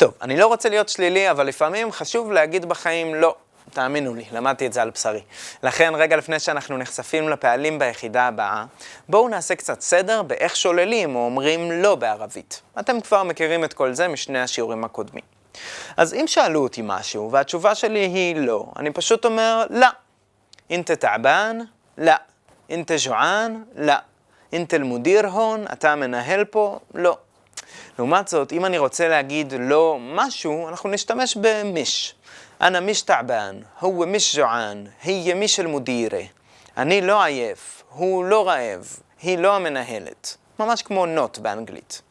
טוב, אני לא רוצה להיות שלילי, אבל לפעמים חשוב להגיד בחיים לא. תאמינו לי, למדתי את זה על בשרי. לכן, רגע לפני שאנחנו נחשפים לפעלים ביחידה הבאה, בואו נעשה קצת סדר באיך שוללים או אומרים לא בערבית. אתם כבר מכירים את כל זה משני השיעורים הקודמים. אז אם שאלו אותי משהו, והתשובה שלי היא לא, אני פשוט אומר לא. אינטה תעבן? לא. אינטה ג'וען? לא. אינטה אל-מודיר הון? אתה מנהל פה? לא. לעומת זאת, אם אני רוצה להגיד לא משהו, אנחנו נשתמש ב مش. أنا مش تعبان, هو مش جوعان, هي مش المديرة. אני לא עייף, הוא לא רעב, היא לא המנהלת. ממש כמו not באנגלית.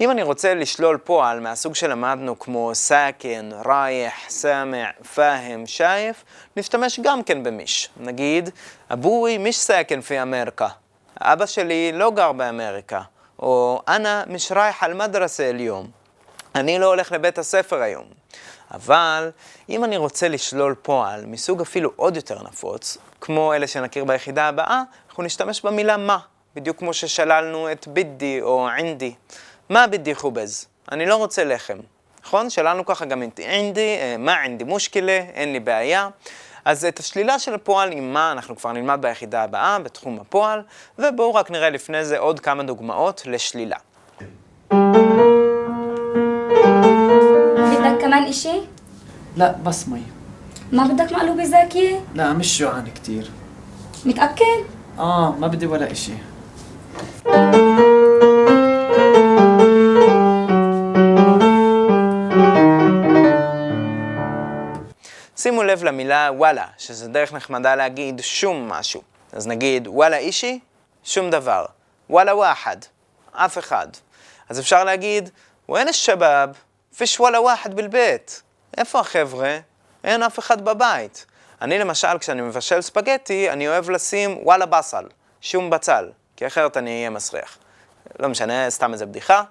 אם אני רוצה לשלול פועל מהסוג שלמדנו כמו ساكن, رايح, سامع, فاهم, شايف, נשתמש גם כן ב مش. נגיד, أبوي مش ساكن في أمريكا. אבא שלי לא גר באמריקה. או אנא מיש רייח על מדרסה אל-יום. אני לא הולך לבית הספר היום. אבל אם אני רוצה לשלול פועל מסוג אפילו עוד יותר נפוץ, כמו אלה שנכיר ביחידה הבאה, אנחנו נשתמש במילה מה, בדיוק כמו ששללנו את בידי או עינדי. מה בידי חובז? אני לא רוצה לחם. נכון? שללנו ככה גם את עינדי, מה עינדי מושקלה, אין לי בעיה. אז את השלילה של הפועל עם מה אנחנו כבר נלמד ביחידה הבאה, בתחום הפועל, ובואו רק נראה לפני זה עוד כמה דוגמאות לשלילה. بدك كمان اشي؟ لا بس مي ما بدك مقلوبة زاكية؟ لا مش جوعان كتير متأكد؟ اه ما بدي ولا اشي שימו לב למילה וואלה, שזה דרך נחמדה להגיד שום משהו. אז נגיד וואלה אישי, שום דבר. וואלה ואחד, אף אחד. אז אפשר להגיד, ואין א-שבאב, פיש וואלה ואחד בלבית. איפה החבר'ה? אין אף אחד בבית. אני למשל, כשאני מבשל ספגטי, אני אוהב לשים וואלה בסל, שום בצל, כי אחרת אני אהיה מסריח. לא משנה, סתם איזה בדיחה.